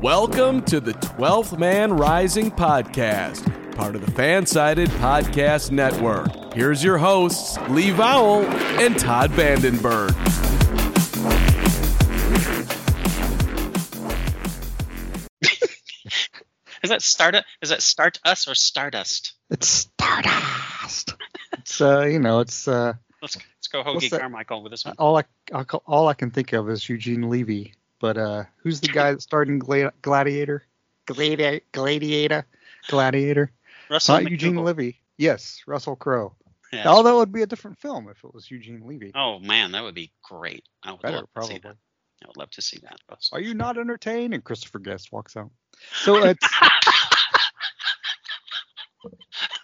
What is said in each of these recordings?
Welcome to the 12th Man Rising podcast, part of the Fansided Podcast Network. Here's your hosts, Lee Vowell and Todd Vandenberg. Is that start? Is that start us or stardust? It's Stardust. it's uh, you know, it's uh, Let's let's go What's Hoagy? Carmichael with this one. all I I all I can think of is Eugene Levy. But uh, who's the guy that starred in Gla- Gladiator? Gladiator, Gladiator, Gladiator. Russell Not Eugene Levy. Yes, Russell Crowe. Yeah. Although it would be a different film if it was Eugene Levy. Oh man, that would be great. I would Better, love to see probably. that. I would love to see that. Russell. Are you not entertained? And Christopher Guest walks out. So it's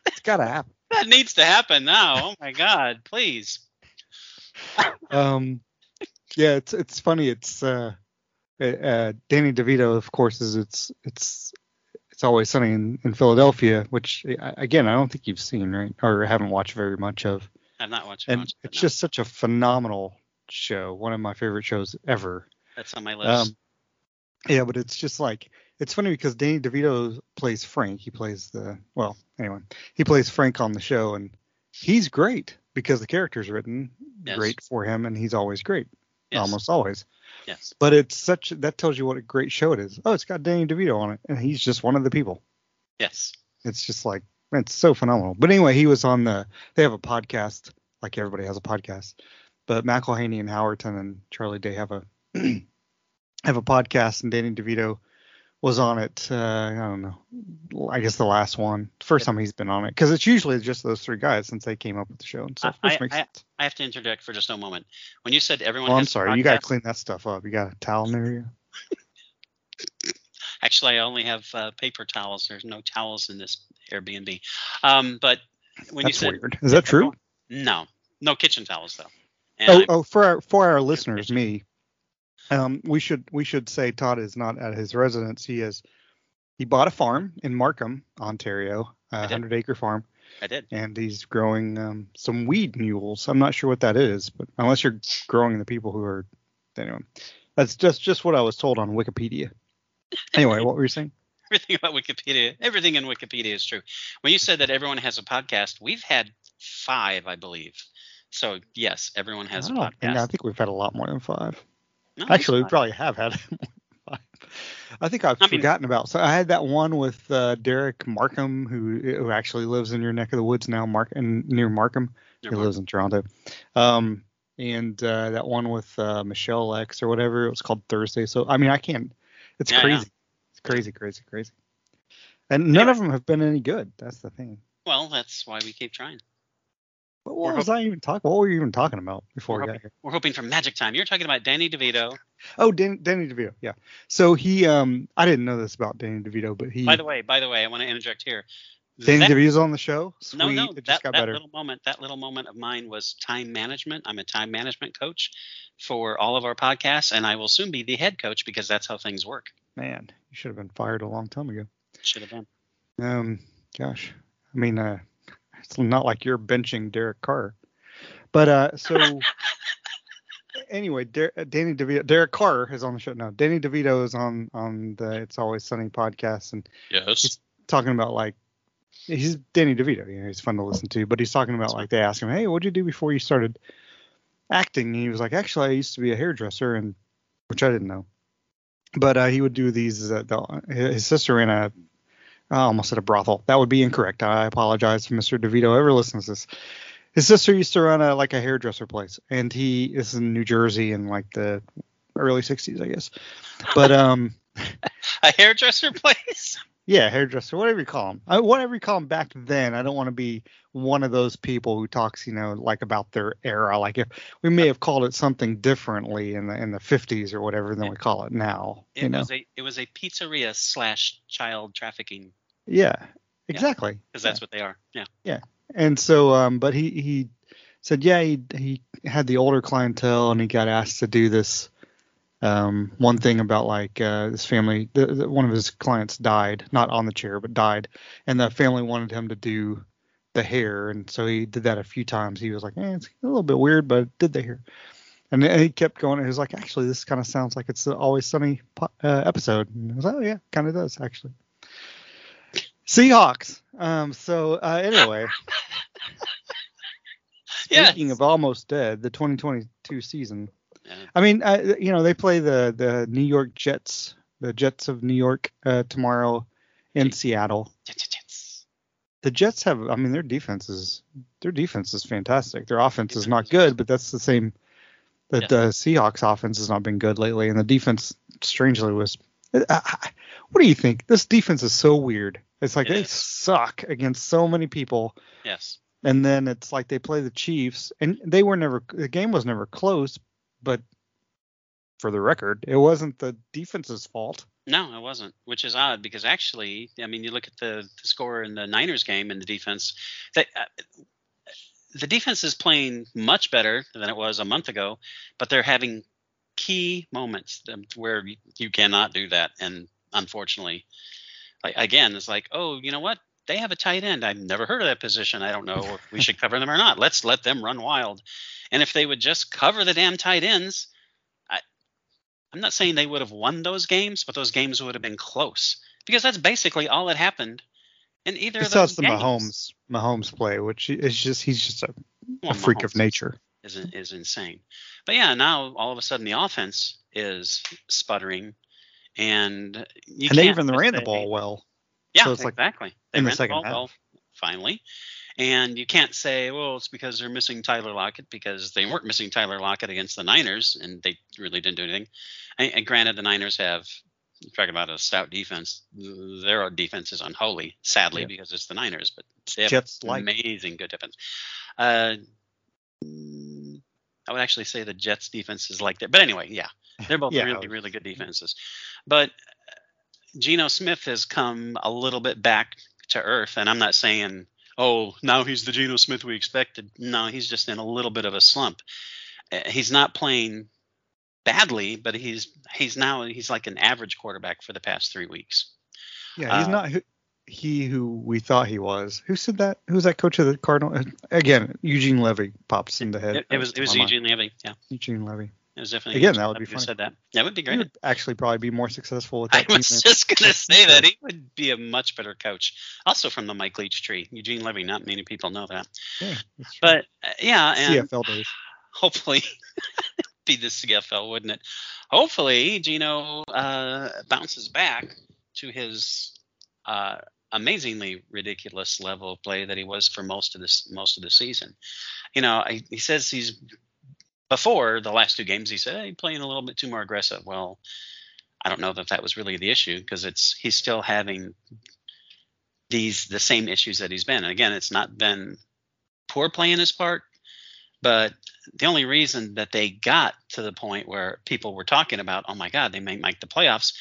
it's gotta happen. That needs to happen now. Oh my God, please. um yeah it's it's funny it's uh uh, uh danny devito of course is it's it's it's always sunny in, in philadelphia which again i don't think you've seen right or haven't watched very much of I've not watched and much. it's no, just such a phenomenal show one of my favorite shows ever that's on my list. um yeah but it's just like it's funny because danny devito plays frank he plays the well anyway he plays frank on the show and he's great because the character's written Yes. great for him and he's always great yes. almost always. Yes. But it's such that tells you what a great show it is. Oh, it's got Danny DeVito on it, and he's just one of the people. Yes. It's just like it's so phenomenal. But anyway, he was on the. They have a podcast, like everybody has a podcast. But McElhenney and Howerton and Charlie Day have a have a podcast, and Danny DeVito was on it. Uh, I don't know. I guess the last one, first time he's been on it, because it's usually just those three guys since they came up with the show and stuff. I- Which I- makes I- have to interject for just a moment. When you said everyone Well, I'm sorry. You got to clean that stuff up. You got a towel near you. Actually, I only have uh, paper towels. There's no towels in this Airbnb. Um, but when That's you said weird. Is that true? no, no kitchen towels though. And Oh, oh, for our for our listeners, me. Um, we should we should say Todd is not at his residence. He is he bought a farm in Markham, Ontario, a hundred acre farm, I did. and he's growing um, some weed mules. I'm not sure what that is, but unless you're growing the people who are, anyway, that's just just what I was told on Wikipedia. Anyway, what were you saying? Everything about Wikipedia, everything in Wikipedia is true. When you said that everyone has a podcast, we've had five, I believe. So yes, everyone has a don't think- I think we've had a lot more than five. No, Actually, we probably have had. I think I've I mean- forgotten about. So I had that one with uh, Derek Markham, who who actually lives in your neck of the woods now, Mark and near Markham. Near he Markham. lives in Toronto. Um, and uh, that one with uh, Michelle X or whatever. It was called Thursday. So I mean, I can't. It's Yeah, yeah. crazy. It's crazy, crazy, crazy. And none of them have been any good. That's the thing. Well, that's why we keep trying. What We're was I even talking? What were you even talking about before We're we got hoping, here? we're hoping for magic time. You're talking about Danny DeVito. Oh, Dan, Danny DeVito. Yeah. So he, um, I didn't know this about Danny DeVito, but he. By the way, by the way, I want to interject here. Danny That- DeVito's on the show. Sweet. no, no, it just that, got that better. little moment, that little moment of mine was time management. I'm a time management coach for all of our podcasts, and I will soon be the head coach because that's how things work. Man, you should have been fired a long time ago. Should have been. Um, gosh, I mean, uh, it's not like you're benching Derek Carr, but uh, so anyway, Der- uh, Danny DeVito, Derek Carr is on the show now. Danny DeVito is on on the It's Always Sunny podcast and Yes. talking about like he's Danny DeVito. You know, he's fun to listen to, but he's talking about like they ask him, "Hey, what'd you do before you started acting?" And he was like, "Actually, I used to be a hairdresser," and which I didn't know. but uh, he would do these. Uh, the, his sister ran a I almost said a brothel. That would be incorrect. I apologize if Mr. DeVito ever listens to this. His sister used to run a like a hairdresser place, and he is in New Jersey in like the early '60s, I guess. But um, a hairdresser place. Yeah, hairdresser, whatever you call them, uh, whatever you call them back then. I don't want to be one of those people who talks, you know, like about their era. Like if we may have called it something differently in the in the 50s or whatever than we call it now. It you know? was a it was a pizzeria slash child trafficking. Yeah, exactly. Because that's yeah. what they are. Yeah. Yeah, and so um, but he he said yeah he he had the older clientele and he got asked to do this um, one thing about like uh, this family, the, the, one of his clients died, not on the chair, but died, and the family wanted him to do the hair, and so he did that a few times. He was like, eh, it's a little bit weird, but did the hair. And he kept going. He was like, actually, this kind of sounds like it's the Always Sunny uh, episode. And I was like, oh yeah, kind of does actually. Seahawks. Um. So uh, anyway. Speaking yes. of almost dead, the 2022 season I mean, uh, you know, they play the the New York Jets, the Jets of New York uh, tomorrow in Seattle. Jets. Jets. The Jets have, I mean, their defense is their defense is fantastic. Their offense is not good, but that's the same. That yeah. the Seahawks offense has not been good lately, and the defense strangely was. Uh, what do you think? This defense is so weird. It's like it they is. suck against so many people. Yes. And then it's like they play the Chiefs, and they were never. The game was never close, but for the record, it wasn't the defense's fault. No, it wasn't, which is odd because actually, I mean, you look at the, the score in the Niners game and the defense. That uh, the defense is playing much better than it was a month ago, but they're having key moments where you cannot do that, and unfortunately, like, again, it's like, oh, you know what? They have a tight end. I've never heard of that position. I don't know if we should cover them or not. Let's let them run wild. And if they would just cover the damn tight ends, I, I'm not saying they would have won those games, but those games would have been close because that's basically all that happened in either it's of those the games. Mahomes Mahomes play, which is just he's just a, well, a freak Mahomes of nature. Is is insane. But yeah, now all of a sudden the offense is sputtering, and you and they even ran the ball well. Yeah, so it's exactly. Like they in the second half. Well, finally. And you can't say, well, it's because they're missing Tyler Lockett because they weren't missing Tyler Lockett against the Niners, and they really didn't do anything. And, and granted, the Niners have talking about a stout defense. Their defense is unholy, sadly, yeah. because it's the Niners, but they have Jets amazing good defense. Uh, I would actually say the Jets defense is like that. But anyway, yeah, they're both yeah, really, really good defenses. But Geno Smith has come a little bit back to earth, and I'm not saying oh, now he's the Geno Smith we expected. No, he's just in a little bit of a slump. Uh, he's not playing badly, but he's he's now he's like an average quarterback for the past three weeks. Yeah, he's uh, not he who we thought he was. Who said that? Who's that coach of the Cardinal? Again, Eugene Levy pops in the head. It, it was it was Eugene Levy. Yeah. Eugene Levy. It was definitely again that would be funny. Said that. That would be great. He would actually probably be more successful with that. I was just gonna say that he would be a much better coach. Also from the Mike Leach tree, Eugene Levy. Not many people know that. Yeah, but uh, yeah, and CFL days. Hopefully, be the CFL, wouldn't it? Hopefully, Geno uh, bounces back to his uh, amazingly ridiculous level of play that he was for most of this most of the season. You know, I, he says he's before the last two games, he said, hey, playing a little bit too more aggressive. Well, I don't know that that was really the issue because it's he's still having these the same issues that he's been. And again, it's not been poor play in his part, but the only reason that they got to the point where people were talking about, oh my God, they may make the playoffs,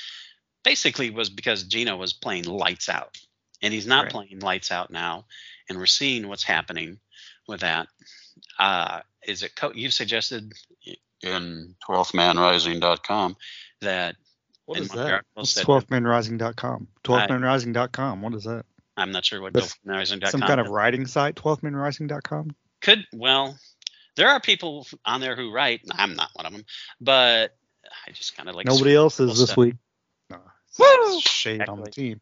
basically was because gino was playing lights out, and he's not right. playing lights out now, and we're seeing what's happening with that. Uh, is it co- you suggested in 12thmanrising.com that what is that? What's 12thmanrising.com? 12thmanrising.com. What is that? I'm not sure what 12thmanrising.com. Some kind of writing site. 12thmanrising.com. Could well, there are people on there who write. I'm not one of them, but I just kind of like nobody else is this week. No, shade exactly. on the team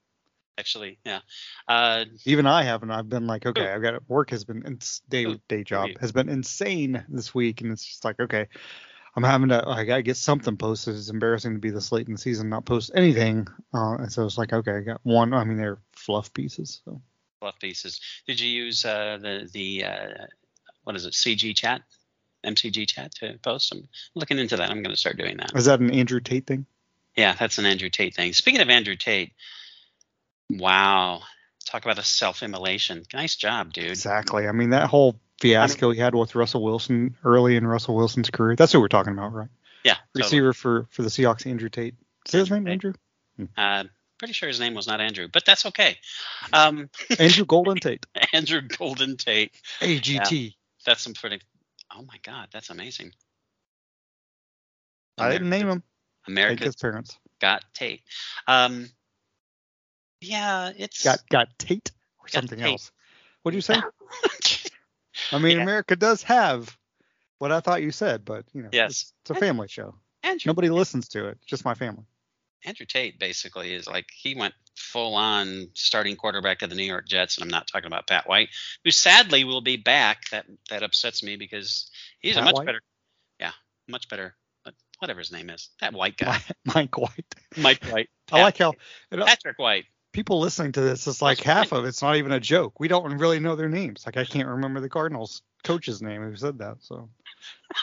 actually. Yeah. Uh, Even I haven't. I've been like, okay, I've got work has been day day job has been insane this week, and it's just like, okay, I'm having to I gotta get something posted. It's embarrassing to be this late in the season not post anything. Uh, and so it's like okay, I got one. I mean they're fluff pieces. So Fluff pieces. Did you use uh, the the uh, what is it? CG chat, MCG chat to post? I'm looking into that. I'm going to start doing that. is that an Andrew Tate thing? Yeah, that's an Andrew Tate thing. Speaking of Andrew Tate, wow, talk about a self-immolation. Nice job, dude. Exactly. I mean that whole fiasco he had with Russell Wilson early in Russell Wilson's career. That's what we're talking about, right? Yeah, totally. Receiver for for the Seahawks, Andrew Tate. Is his name. Andrew? Uh, pretty sure his name was not Andrew, but that's okay. Um, Andrew Golden Tate. Andrew Golden Tate. AGT. That's some pretty. Oh my God, that's amazing. I didn't name him. America's his parents. got Tate. Um, yeah, it's Got got Tate or Got something Tate. else. What did you say? I mean, Yeah. America does have what I thought you said, but you know, Yes. it's, it's a family show. Andrew Nobody listens to it. Just my family. Andrew Tate basically is like he went full on starting quarterback of the New York Jets, and I'm not talking about Pat White, who sadly will be back. That that upsets me because he's Pat a much White? better, yeah, much better, but whatever his name is, that white guy, Mike White. Mike White. I like how Patrick White. People listening to this. It's like half of it's not even a joke. We don't really know their names. Like I can't remember the Cardinals coach's name who said that. So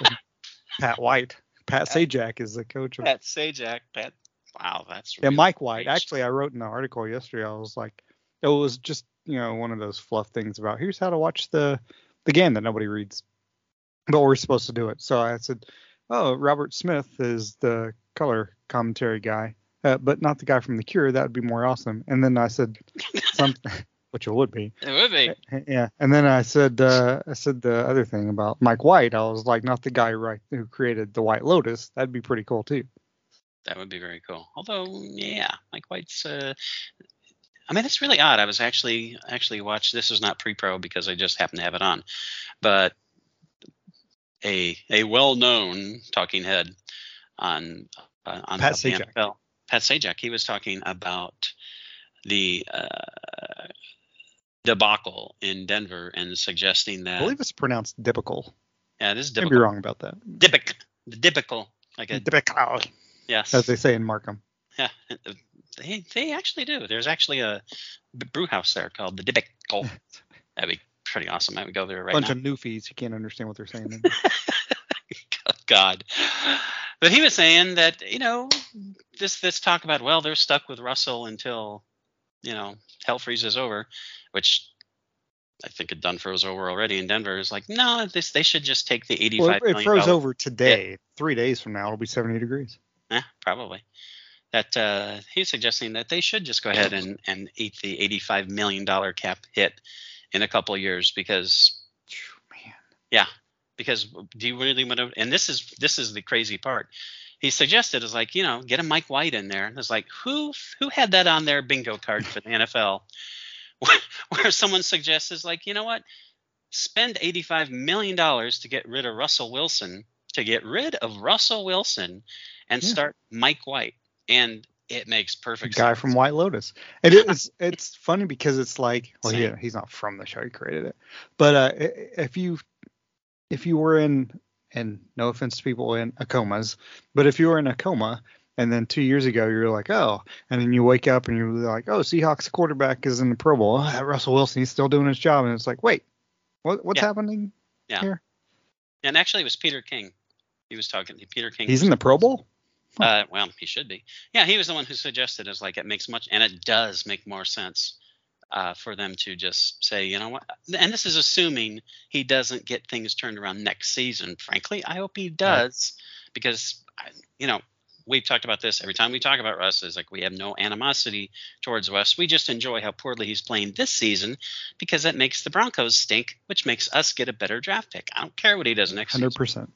Pat White. Pat Sajak is the coach of Pat Sajak. Pat. Wow, that's Yeah, Mike White. great. Actually, I wrote in the article yesterday. I was like, it was just you know one of those fluff things about here's how to watch the the game that nobody reads, but we're supposed to do it. So I said, oh, Robert Smith is the color commentary guy, uh, but not the guy from The Cure. That would be more awesome. And then I said something, which it would be. It would be. Yeah. And then I said uh, I said the other thing about Mike White. I was like, not the guy right who created the White Lotus. That'd be pretty cool too. That would be very cool. Although, yeah, Mike White's. Uh, I mean, it's really odd. I was actually actually watched. This is not pre-pro because I just happened to have it on, but a a well-known talking head on uh, on Pat the NFL, Pat Sajak. He was talking about the uh, debacle in Denver and suggesting that I believe it's pronounced Dipical. yeah, this is Maybe typical. wrong about that. Dibic, the Dibical, like a Dipical, yes. as they say in Markham. Yeah, they they actually do. There's actually a brew house there called the Dibical. That'd be pretty awesome. I would go there right bunch now. Bunch of newfies you can't understand what they're saying. God. But he was saying that you know this this talk about well they're stuck with Russell until you know hell freezes over, which I think it done froze over already in Denver. Is like no, this they should just take the eighty well, it, it froze dollar- over today. Three days from now, it'll be 70 degrees. Yeah, probably. That uh, he's suggesting that they should just go ahead and, and eat the $85 million cap hit in a couple of years because, Man, yeah, because do you really want to? And this is this is the crazy part. He suggested is like you know get a Mike White in there. And it's like who who had that on their bingo card for the NFL, where, where someone suggests is like you know what, spend 85 million dollars to get rid of Russell Wilson to get rid of Russell Wilson and Yeah. start Mike White and it makes the perfect guy sense. from White Lotus. And it is it's funny because it's like, well, yeah, he's not from the show. He created it. But uh, if you if you were in and no offense to people in a comas, but if you were in a coma and then two years ago you're like, oh, and then you wake up and you're like, oh, Seahawks quarterback is in the Pro Bowl. Oh, Russell Wilson, he's still doing his job, and it's like, wait, what what's Yeah. happening Yeah. here? and actually it was Peter King. He was talking Peter King. He's in the Pro Bowl. Uh, well, he should be. Yeah, he was the one who suggested is like it makes much, and it does make more sense uh, for them to just say, you know what? And this is assuming he doesn't get things turned around next season. Frankly, I hope he does, because I, you know we've talked about this every time we talk about Russ. Is like we have no animosity towards Russ. We just enjoy how poorly he's playing this season because that makes the Broncos stink, which makes us get a better draft pick. I don't care what he does next Hundred season. percent.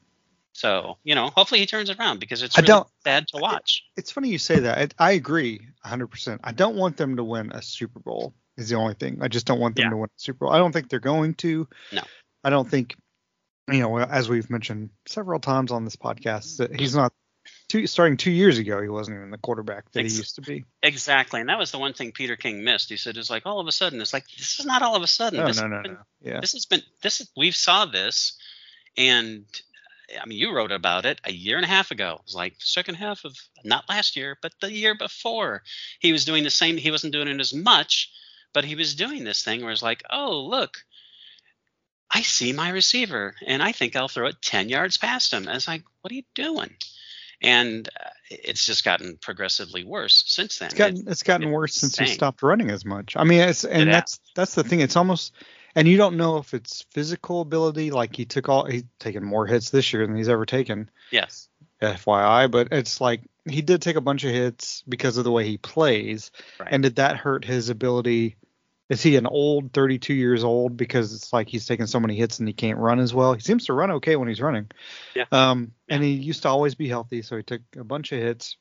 So you know, hopefully he turns it around because it's really sad to watch. it's funny you say that. I, I agree 100%. I don't want them to win a Super Bowl. Is the only thing. I just don't want them Yeah. to win Super Bowl. I don't think they're going to. No. I don't think you know, as we've mentioned several times on this podcast, that he's not two starting 2 years ago he wasn't even the quarterback that Ex- he used to be. Exactly, and that was the one thing Peter King missed. He said, "It's like all of a sudden, it's like this is not all of a sudden. No, this no, has no, been- no. Yeah. This has been this. Is, we've saw this, and I mean, you wrote about it a year and a half ago. It was like second half of not last year, but the year before. He was doing the same. He wasn't doing it as much, but he was doing this thing where it's like, oh look, I see my receiver, and I think I'll throw it ten yards past him. And it's like, what are you doing? And uh, it's just gotten progressively worse since then. It's gotten it's gotten worse since he stopped running as much. I mean, it's and that's that's the thing. It's almost and you don't know if it's physical ability, like he took all he's taken more hits this year than he's ever taken. Yes. FYI, but it's like he did take a bunch of hits because of the way he plays. Right. And did that hurt his ability? Is he an old 32 years old because it's like he's taking so many hits and he can't run as well? He seems to run okay when he's running. Yeah. Um, and he used to always be healthy, so he took a bunch of hits.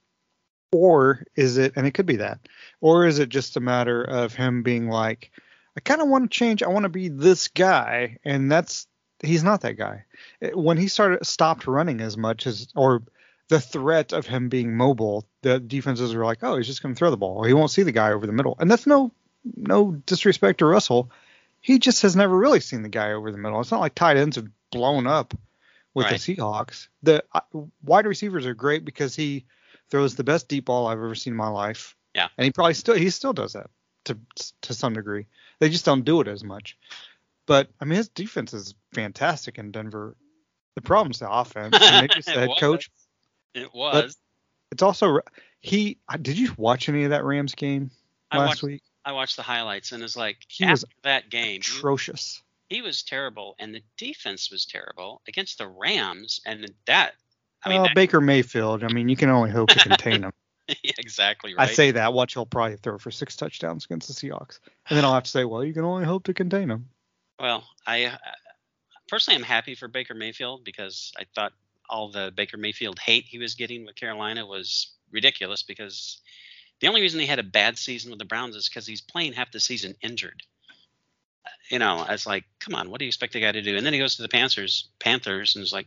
Or is it, and it could be that, or is it just a matter of him being like, I kind of want to change. I want to be this guy, and that's he's not that guy. When he started stopped running as much as or the threat of him being mobile, the defenses were like, oh, he's just going to throw the ball. or He won't see the guy over the middle, and that's no no disrespect to Russell. He just has never really seen the guy over the middle. It's not like tight ends have blown up with Right. the Seahawks. The uh, wide receivers are great because he throws the best deep ball I've ever seen in my life. Yeah. and he probably still he still does that to to some degree. They just don't do it as much. But I mean, his defense is fantastic in Denver. The problem's the offense. And maybe it's the It head was. coach. It was. It's also he. Did you watch any of that Rams game last watched. week? I watched the highlights and it's like He after was that game, Atrocious. he was terrible, and the defense was terrible against the Rams, and that. I mean, well, that- Baker Mayfield. I mean, you can only hope to contain him. yeah, exactly right. I say that. Watch, he'll probably throw for six touchdowns against the Seahawks, and then I'll have to say, well, you can only hope to contain him. Well, I uh, personally am happy for Baker Mayfield because I thought all the Baker Mayfield hate he was getting with Carolina was ridiculous because the only reason he had a bad season with the Browns is because he's playing half the season injured. You know, it's like, come on, what do you expect the guy to do? And then he goes to the Panthers, Panthers, and is like,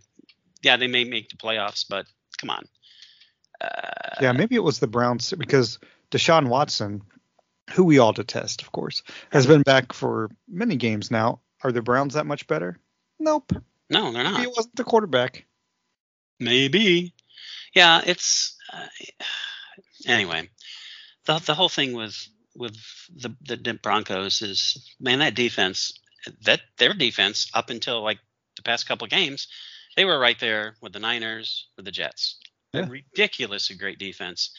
yeah, they may make the playoffs, but come on. Uh, Yeah, maybe it was the Browns because Deshaun Watson, who we all detest, of course, has been back for many games now. Are the Browns that much better? Nope. no, they're not. Maybe it wasn't the quarterback. Maybe. Yeah, it's uh, anyway. The the whole thing with with the the Broncos is man that defense that their defense up until like the past couple games they were right there with the Niners with the Jets. A Yeah. ridiculously great defense,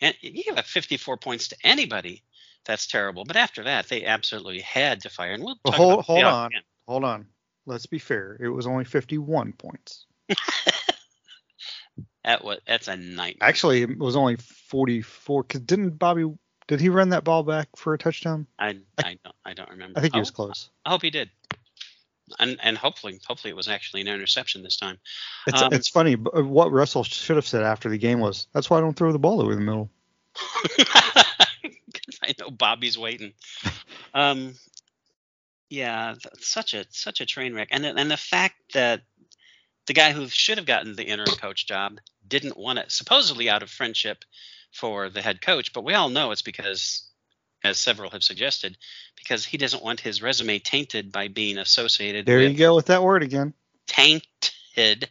and you give up 54 points to anybody. That's terrible. But after that, they absolutely had to fire. And we'll hold- about hold on. again. Hold on. Let's be fair. It was only 51 points. That was that's a nightmare. Actually, it was only 44. Cause didn't Bobby? Did he run that ball back for a touchdown? I I don't I don't remember. I think he Oh, was close. I hope he did. And and hopefully hopefully it was actually an interception this time. It's Um, it's funny. But uh, what Russell should have said after the game was, "That's why I don't throw the ball over the middle." I know Bobby's waiting. Um, yeah, such a such a train wreck, and and the fact that the guy who should have gotten the interim coach job didn't want it, supposedly out of friendship for the head coach, but we all know it's because, as several have suggested, because he doesn't want his resume tainted by being associated There you go with that word again. tainted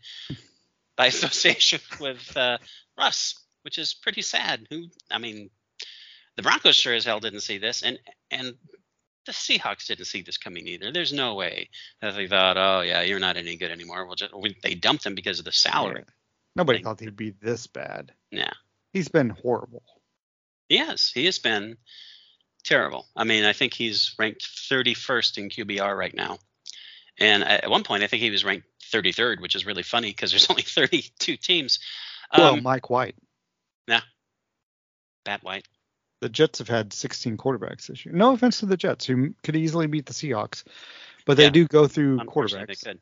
by association with uh, Russ, which is pretty sad. Who, I mean, the Broncos sure as hell didn't see this, and and the Seahawks didn't see this coming either. There's no way that they thought, oh yeah, you're not any good anymore. We'll just we, they dumped him because of the salary. Nobody Like- thought he'd be this bad. Yeah, He's been horrible. yes, he has been terrible. I mean, I think he's ranked 31st in QBR right now, and at one point I think he was ranked 33rd, which is really funny because there's only 32 teams. well, Um, Mike White. Yeah. Bat White. The Jets have had 16 quarterbacks this year. No offense to the Jets, who could easily beat the Seahawks, but they Yeah. do go through quarterbacks. They could.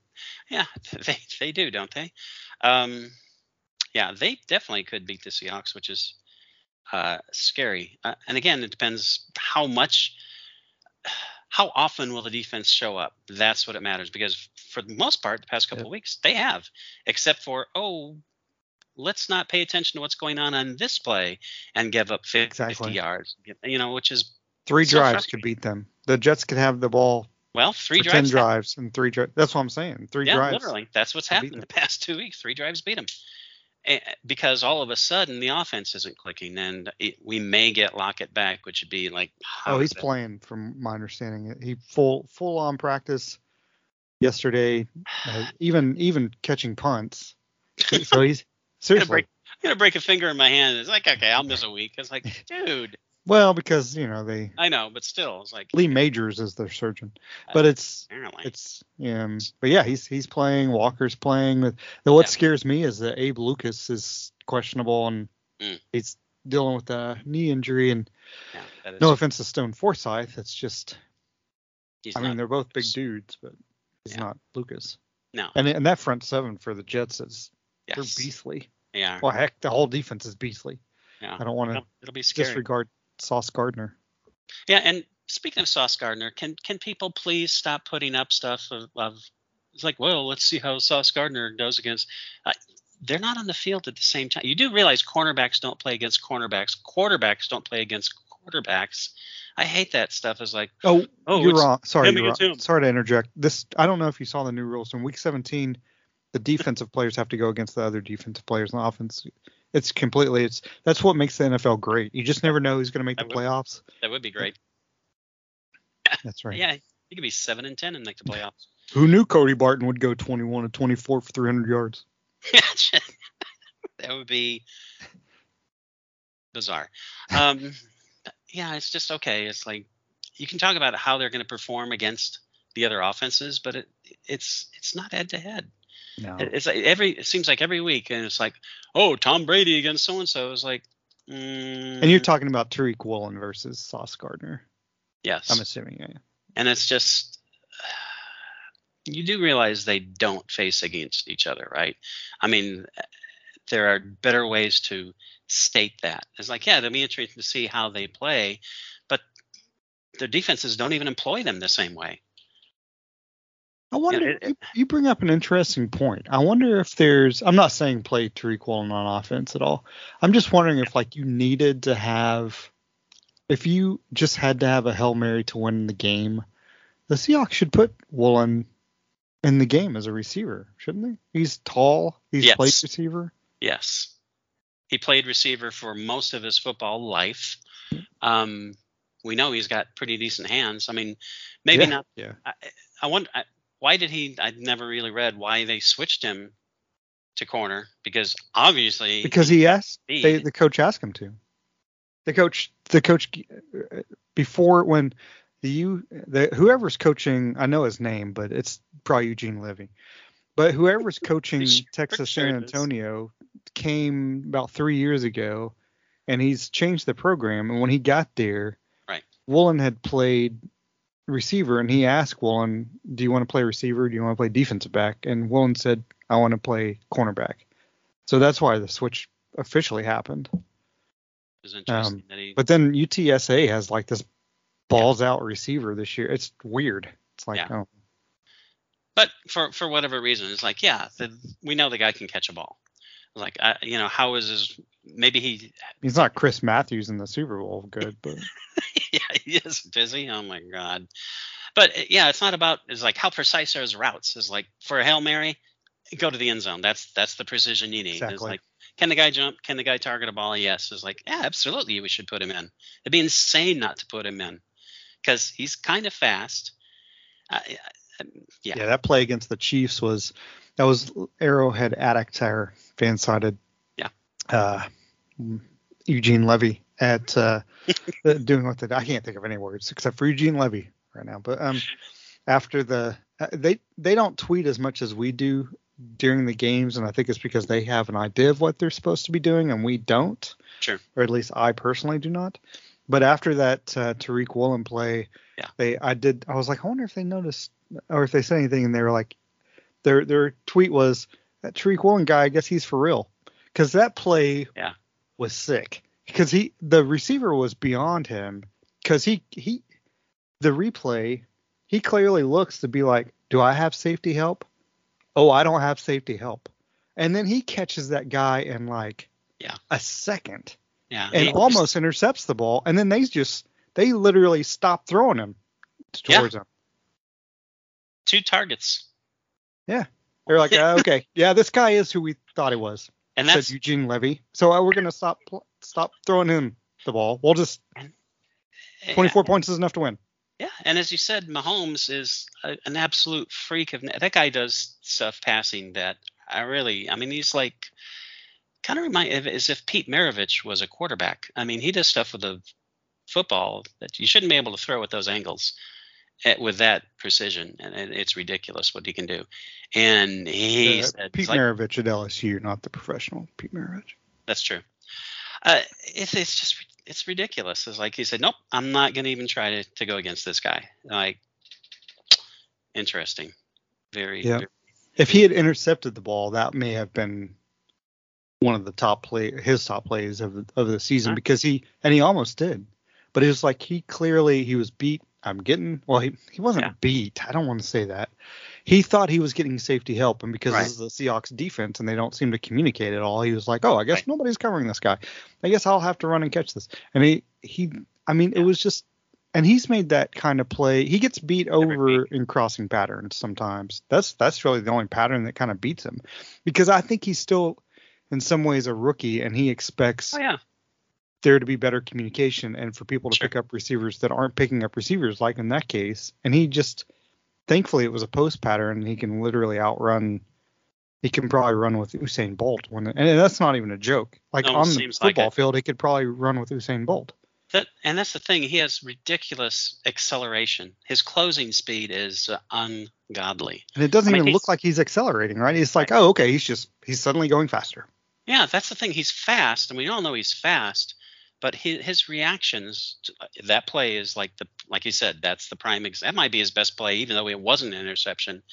Yeah, they they do, don't they? Um, yeah, they definitely could beat the Seahawks, which is uh, scary. Uh, and again, it depends how much, how often will the defense show up? That's what it matters because for the most part, the past couple Yep. of weeks they have, except for oh, let's not pay attention to what's going on on this play and give up 50 Exactly. yards. You know, which is Three So drives could beat them. The Jets could have the ball Well, three for ten drives. drives and three drives. That's what I'm saying. Three yeah, drives. literally. That's what's happened the past two weeks. Three drives beat them. Because all of a sudden the offense isn't clicking, and it, we may get Lockett back, which would be like. Oh, he's playing from my understanding. He full full on practice yesterday, uh, even even catching punts. So he's I'm gonna seriously break. I'm gonna break a finger in my hand. It's like okay, I'll miss a week. It's like, dude, well because you know they I know, but still, it's like Lee Majors is their surgeon, but it's apparently. it's um but yeah he's he's playing Walker's playing. But what Yeah. scares me is that Abe Lucas is questionable and Mm. he's dealing with a knee injury and yeah, no offense to Stone Forsythe, it's just he's I mean they're both big Lucas. dudes, but he's Yeah. not Lucas. no, And and that front seven for the Jets is yes, they're beastly. yeah, Well, heck, the whole defense is beastly. yeah. I don't want to It'll, it'll be scary. disregard Sauce Gardner. Yeah, and speaking of Sauce Gardner, can can people please stop putting up stuff of, of it's like, well, let's see how Sauce Gardner does against. Uh, they're not on the field at the same time. You do realize cornerbacks don't play against cornerbacks. Quarterbacks don't play against quarterbacks. I hate that stuff. Is like, Oh, oh, you're wrong. Sorry, you're wrong. sorry to interject. This I don't know if you saw the new rules in week 17. The defensive players have to go against the other defensive players on offense. It's completely. It's that's what makes the NFL great. You just never know who's going to make the would- playoffs. That would be great. That's right. Yeah, you could be seven and ten and make the playoffs. Who knew Cody Barton would go 21 and 24 for 300 yards? that would be bizarre. Um, yeah, it's just okay. It's like you can talk about how they're going to perform against the other offenses, but it it's it's not head to head. No. It's like every it seems like every week, and it's like, oh, Tom Brady against so and so. It's like, mm, And you're talking about Tariq Woolen versus Sauce Gardner. yes, I'm assuming. Yeah. and it's just you do realize they don't face against each other, right? I mean, there are better ways to state that. It's like, yeah, it'll be interesting to see how they play, but their defenses don't even employ them the same way. I wonder. it- you, you bring up an interesting point. I wonder if there's. I'm not saying play Tariq Woolen on offense at all. I'm just wondering if like you needed to have, if you just had to have a hail mary to win the game, the Seahawks should put Woolen in the game as a receiver, shouldn't they? He's tall. He's Yes. played receiver. Yes. He played receiver for most of his football life. Um, we know he's got pretty decent hands. I mean, maybe Yeah, not. yeah. I, I wonder I, why did he? I'd never really read why they switched him to corner because obviously Because he asked. Speed. They, the coach asked him to. The coach. The coach before when the you the whoever's coaching I know his name, but it's probably Eugene Levy. But whoever's coaching Texas sure San. Antonio came about three years ago, and he's changed the program. And when he got there, Right. Woolen had played receiver, and he asked Woolen, "Do you want to play receiver? Do you want to play defensive back?" And Woolen said, "I want to play cornerback." So that's why the switch officially happened. um, that he. But then UTSA has like this balls out receiver this year. It's weird. It's like, Yeah. oh, but for for whatever reason, it's like yeah, the, we know the guy can catch a ball. Like I, you know, how is his? Maybe he he's not Chris Matthews in the Super Bowl good, but yeah, he is busy. Oh my god. But uh, yeah, it's not about it's like how precise are his routes. Is like for a Hail Mary, go to the end zone. That's that's the precision you need. It's Exactly. like can the guy jump? Can the guy target a ball? Yes. It's like, yeah, absolutely we should put him in. It'd be insane not to put him in. Because he's kind of fast. I, yeah. yeah, that play against the Chiefs was that was Arrowhead Addict, our fan sided. Yeah. Uh, Eugene Levy at uh, doing what the I can't think of any words except for Eugene Levy right now. But um, after the uh, they they don't tweet as much as we do during the games, and I think it's because they have an idea of what they're supposed to be doing, and we don't. Sure. Or at least I personally do not. But after that uh, Tariq Woolen play, Yeah. they I did I was like I wonder if they noticed or if they said anything, and they were like their their tweet was that Tariq Woolen guy. I guess he's for real because that play Yeah. was sick because he the receiver was beyond him because he he the replay he clearly looks to be like do I have safety help? Oh, I don't have safety help. And then he catches that guy in like Yeah. a second Yeah. and almost intercepts the ball. And then they just they literally stop throwing him Yeah. towards him. Two targets. Yeah. They're like, uh, okay, yeah, this guy is who we thought he was. And said that's Eugene Levy. So uh, we're gonna stop pl- stop throwing him the ball. We'll just 24 points is enough to win. Yeah, and as you said, Mahomes is a, an absolute freak of that guy does stuff passing that I really, I mean, he's like kind of remind as if Pete Maravich was a quarterback. I mean, he does stuff with the football that you shouldn't be able to throw at those angles at, with that precision, and it, it's ridiculous what he can do. And he Uh, said, Pete like- Maravich at LSU, not the professional Pete Maravich. That's true. Uh, it's it's just it's ridiculous. It's like he said, nope, I'm not going to even try to, to go against this guy. Like, interesting. Very. Yeah. very- If he had intercepted the ball, that may have been one of the top play his top plays of the, of the season Huh. because he and he almost did. But it was like he clearly he was beat. I'm getting well. He he wasn't Yeah. beat. I don't want to say that. He thought he was getting safety help, and because Right. this is the Seahawks defense and they don't seem to communicate at all, he was like, "Oh, I guess Right. nobody's covering this guy. I guess I'll have to run and catch this." And he he, I mean, it was just, and he's made that kind of play. He gets beat over in crossing patterns sometimes. That's that's really the only pattern that kind of beats him, because I think he's still, in some ways, a rookie, and he expects Oh yeah. There to be better communication and for people to Sure. pick up receivers that aren't picking up receivers like in that case and he just thankfully it was a post pattern and he can literally outrun he can probably run with Usain Bolt when and that's not even a joke like No, on the seems like football field he could probably run with Usain Bolt That and that's the thing. He has ridiculous acceleration. His closing speed is uh, ungodly. and it doesn't I mean, even look like he's accelerating right it's like oh okay he's just he's suddenly going faster Yeah, that's the thing. He's fast, and we all know he's fast. But his, his reactions, to, uh, that play is like the like you said, that's the prime. Ex- that might be his best play, even though it wasn't an interception.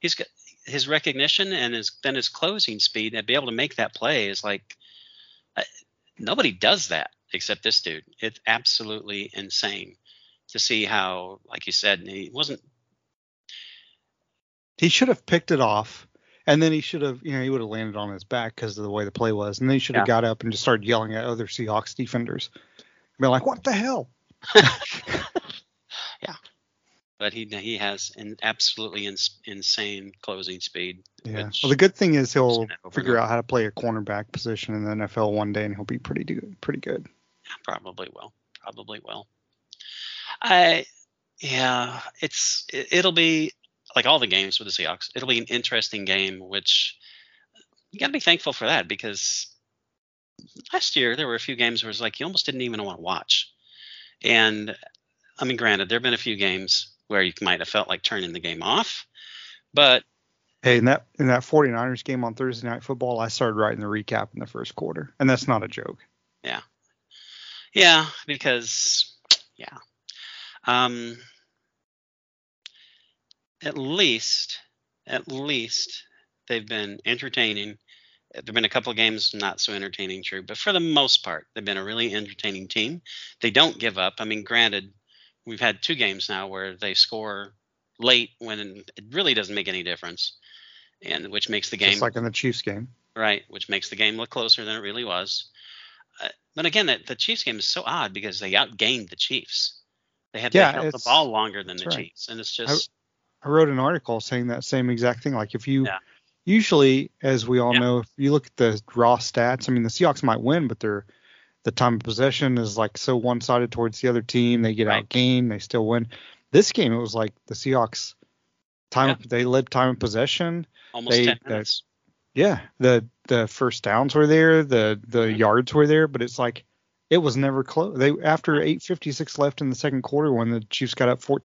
He's got his recognition and his then his closing speed and be able to make that play is like uh, nobody does that except this dude. It's absolutely insane to see how, like you said, he wasn't. he should have picked it off and then he should have you know he would have landed on his back because of the way the play was and then he should have Yeah. got up and just started yelling at other Seahawks defenders be like what the hell yeah. But he he has an absolutely ins, insane closing speed. Yeah. Well, the good thing is he'll seen that over and figure out how to play a cornerback position in the NFL one day, and he'll be pretty good. Pretty good. probably will probably will i yeah it's it, it'll be like all the games with the seahawks it'll be an interesting game which you got to be thankful for that because last year there were a few games where it's like you almost didn't even want to watch and i mean granted there have been a few games where you might have felt like turning the game off but Hey, in that in that 49ers game on Thursday Night Football, I started writing the recap in the first quarter, and that's not a joke. Yeah, yeah, because yeah. Um at least at least they've been entertaining. There've been a couple of games not so entertaining, true, but for the most part, they've been a really entertaining team. They don't give up. I mean, granted, we've had two games now where they score late when it really doesn't make any difference, and which makes the game Just like in the Chiefs game. right? Which makes the game look closer than it really was. Uh, but again, that the Chiefs game is so odd because they outgained the Chiefs. They had Yeah, they held the ball longer than the right. Chiefs, and it's just I wrote an article saying that same exact thing. Like if you Yeah. usually, as we all Yeah. know, if you look at the raw stats, I mean the Seahawks might win, but they're the time of possession is like so one sided towards the other team. They get Right. outgained, they still win. This game it was like the Seahawks time of, they led time of possession. almost they- ten minutes. Yeah, the the first downs were there, the the yards were there, but it's like it was never close. They after 8:56 left in the second quarter when the Chiefs got up 14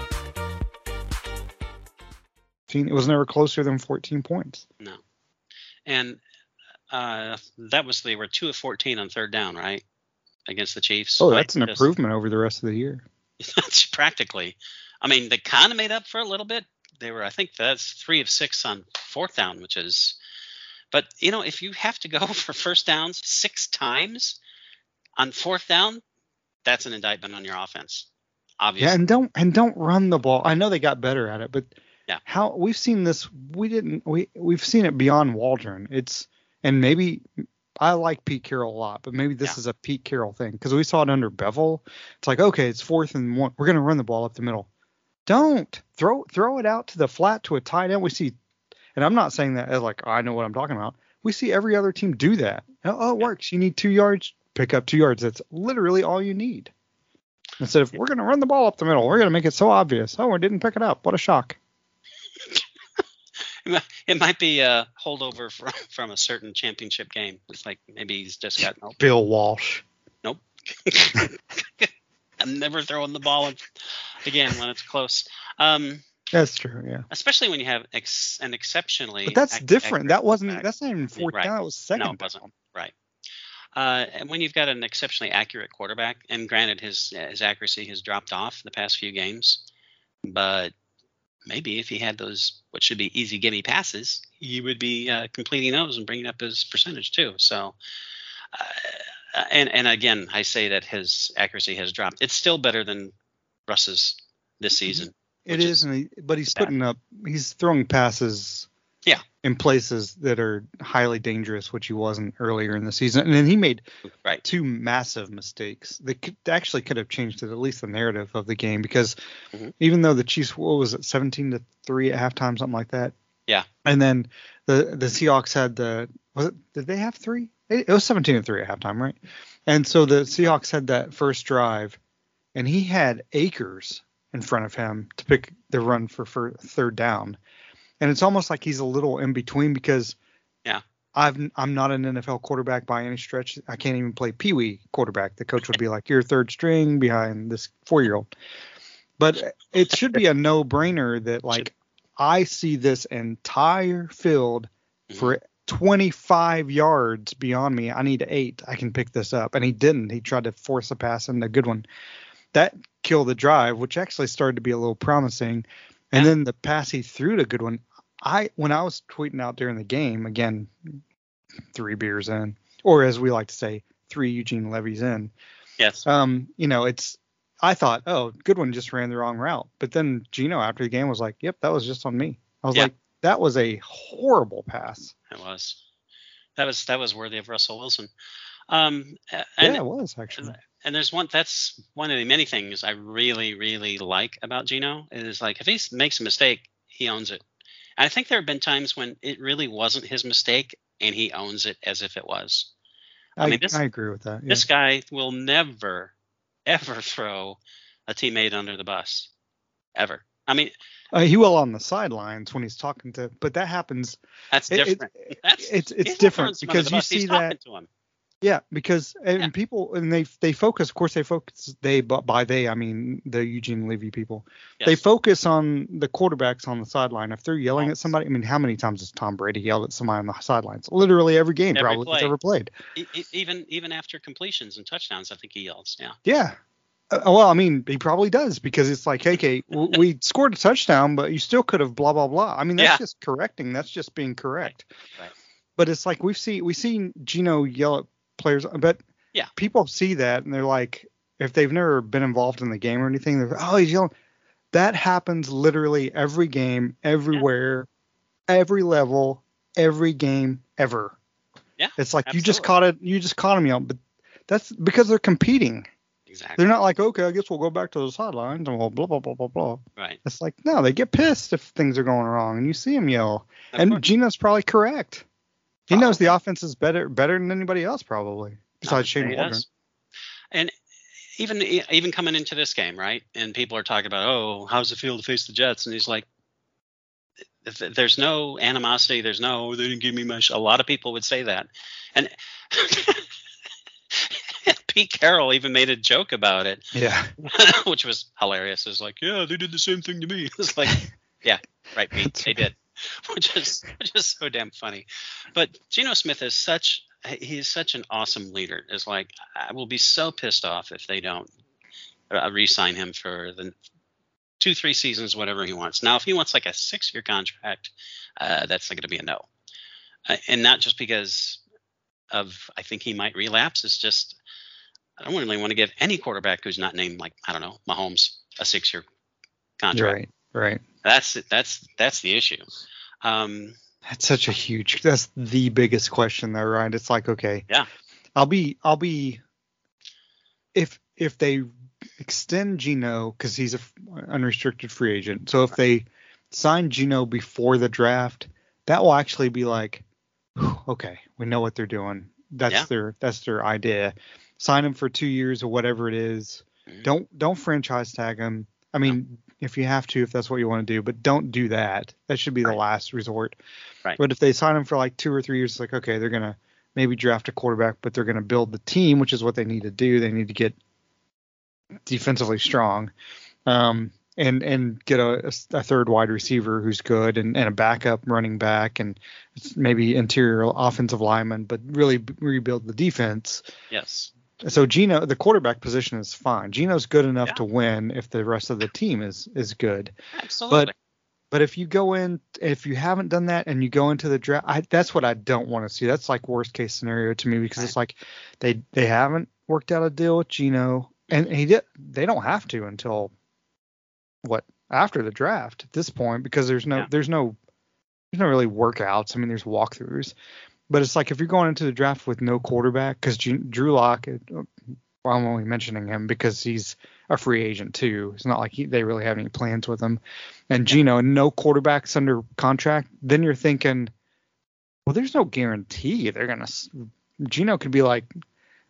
It was never closer than 14 points. No. And uh, that was they were two of 14 on third down, right? Against the Chiefs. Oh, that's an just- improvement over the rest of the year. That's practically. I mean, they kind of made up for a little bit. They were, I think, that's three of six on fourth down, which is. But you know, if you have to go for first downs six times on fourth down, that's an indictment on your offense. Obviously. Yeah, and don't and don't run the ball. I know they got better at it, but Yeah. how we've seen this we didn't we we've seen it beyond Waldron. It's and maybe I like Pete Carroll a lot, but maybe this Yeah. is a Pete Carroll thing because we saw it under Bevell. It's like okay, it's fourth and one. We're gonna run the ball up the middle. Don't throw throw it out to the flat to a tight end. We see, and I'm not saying that as like oh, I know what I'm talking about. We see every other team do that. Oh, oh, it works. You need two yards, pick up two yards. That's literally all you need. Instead of we're going to run the ball up the middle, we're going to make it so obvious. Oh, we didn't pick it up. What a shock! It might- be a holdover from, from a certain championship game. It's like maybe he's just got no. Bill Walsh. Nope. I'm never throwing the ball again when it's close. Um, That's true. Yeah, especially when you have ex- an exceptionally. but that's ac- different. That wasn't. quarterback. That's not even fourth Right. down. That was second. No, it wasn't. down. Right. Uh, and when you've got an exceptionally accurate quarterback, and granted his his accuracy has dropped off the past few games, but maybe if he had those what should be easy gimme passes, he would be uh, completing those and bringing up his percentage too. So, uh, and and again, I say that his accuracy has dropped. It's still better than Russ's this season. It is, is, he, but he's bad. putting up. He's throwing passes. Yeah. In places that are highly dangerous, which he wasn't earlier in the season, and then he made Right. two massive mistakes that could, actually could have changed at least the narrative of the game because Mhm. even though the Chiefs what was it 17 to 3 at halftime something like that Yeah. and then the the Seahawks had the was it did they have 3 it, it was 17 to 3 at halftime right and so the Seahawks had that first drive and he had acres in front of him to pick the run for, for third down and it's almost like he's a little in between because Yeah. I've I'm not an NFL quarterback by any stretch. I can't even play pee wee quarterback. The coach would be like, "You're third string behind this four year old." But it should be a no brainer that like I see this entire field mm-hmm. for 25 yards beyond me. I need eight. I can pick this up, and he didn't. He tried to force a pass into a good one. That killed the drive, which actually started to be a little promising. And Yeah. then the pass he threw to one. I when I was tweeting out during the game again, three beers in, or as we like to say, three Eugene Levy's in. Yes. Um, you know, it's I thought, oh, Goodwin just ran the wrong route. But then Geno after the game was like, Yep, that was just on me. I was Yeah. like, that was a horrible pass. It was. That was that was worthy of Russell Wilson. Um, and, yeah, it was actually. and there's one that's one of the many things I really really like about Geno is like if he makes a mistake, he owns it. And I think there have been times when it really wasn't his mistake and he owns it as if it was. I, I mean, this- I agree with that. Yeah. This guy will never ever throw a teammate under the bus, ever. I mean, Uh, he will on the sidelines when he's talking to, but that happens. that's it- it- different. that's it's it's different throwing someone under because you see that. to him. Yeah, because and Yeah. people and they they focus. Of course, they focus. They but by they I mean the Eugene Levy people. They focus on the quarterbacks on the sideline. If they're yelling Yes. at somebody, I mean, how many times has Tom Brady yelled at somebody on the sidelines? Literally every game, Every probably play. he's ever played. E- even even after completions and touchdowns, I think he yells. Yeah. Yeah. Uh, well, I mean, he probably does because it's like, hey, Kate, w- we scored a touchdown, but you still could have blah blah blah. I mean, that's Yeah. just correcting. That's just being correct. Right. But it's like we've seen we've seen Geno yell at players, but Yeah. people see that and they're like, if they've never been involved in the game or anything, they're oh, he's yelling. That happens literally every game, everywhere, every level, every game ever. Yeah, It's like you just caught it, you just caught him yelling, but that's because they're competing. Exactly. They're not like, okay, I guess we'll go back to the sidelines and we'll blah blah blah blah blah. right. It's like, no, they get pissed if things are going wrong, and you see them yell. Of and course. Geno's probably correct. He uh, knows the offense is better better than anybody else probably, besides Shane Waldron. does. And even even coming into this game, right? And people are talking about, oh, how's it feel to face the Jets? And he's like, there's no animosity. There's no oh, they didn't give me much. A lot of people would say that, and Pete Carroll even made a joke about it, Yeah. which was hilarious. It's like, yeah, they did the same thing to me. It's like, yeah, right, Pete, they did, which is which is so damn funny. But Geno Smith is such he's such an awesome leader. It's like I will be so pissed off if they don't uh, re-sign him for the two, three seasons, whatever he wants. Now, if he wants like a six-year contract, uh, that's going to be a no, uh, and not just because of I think he might relapse. It's just I don't really want to give any quarterback who's not named like I don't know Mahomes a six-year contract. Right. Right. That's that's that's the issue. Um, That's such a huge. That's the biggest question, though, right? It's like, okay, Yeah. I'll be, I'll be, if if they extend Geno because he's a f- unrestricted free agent. So if they sign Geno before the draft, that will actually be like, okay, we know what they're doing. That's Yeah. their that's their idea. Sign him for two years or whatever it is. Mhm. Don't don't franchise tag him. I mean, if you have to, if that's what you want to do, but don't do that. That should be the last resort. Right. But if they sign him for like two or three years, it's like okay, they're gonna maybe draft a quarterback, but they're gonna build the team, which is what they need to do. They need to get defensively strong, um, and and get a, a third wide receiver who's good, and, and a backup running back, and maybe interior offensive lineman, but really b- rebuild the defense. yes. So Geno, the quarterback position is fine. Geno's good enough Yeah. to win if the rest of the team is is good. Absolutely. But but if you go in, if you haven't done that and you go into the draft, I, that's what I don't want to see. That's like worst case scenario to me because it's like they they haven't worked out a deal with Geno, and he did. They don't have to until what after the draft at this point because there's no Yeah. there's no there's no really workouts. I mean, there's walkthroughs, but it's like if you're going into the draft with no quarterback because Drew Lock. Well, I'm only mentioning him because he's a free agent too. It's not like he, they really have any plans with him. And Geno, and no quarterbacks under contract. Then you're thinking, well, there's no guarantee they're gonna. Geno could be like,